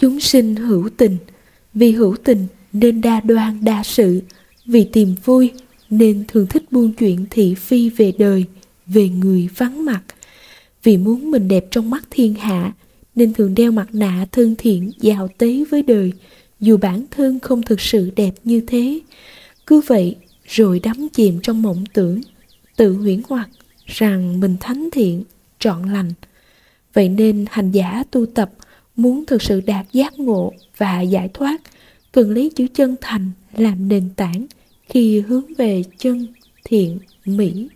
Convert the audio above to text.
Chúng sinh hữu tình, vì hữu tình nên đa đoan đa sự, vì tìm vui nên thường thích buôn chuyện thị phi về đời, về người vắng mặt. Vì muốn mình đẹp trong mắt thiên hạ nên thường đeo mặt nạ thân thiện giàu tế với đời, dù bản thân không thực sự đẹp như thế. Cứ vậy rồi đắm chìm trong mộng tưởng, tự huyễn hoặc rằng mình thánh thiện, trọn lành. Vậy nên hành giả tu tập muốn thực sự đạt giác ngộ và giải thoát, cần lấy chữ chân thành làm nền tảng khi hướng về chân thiện mỹ.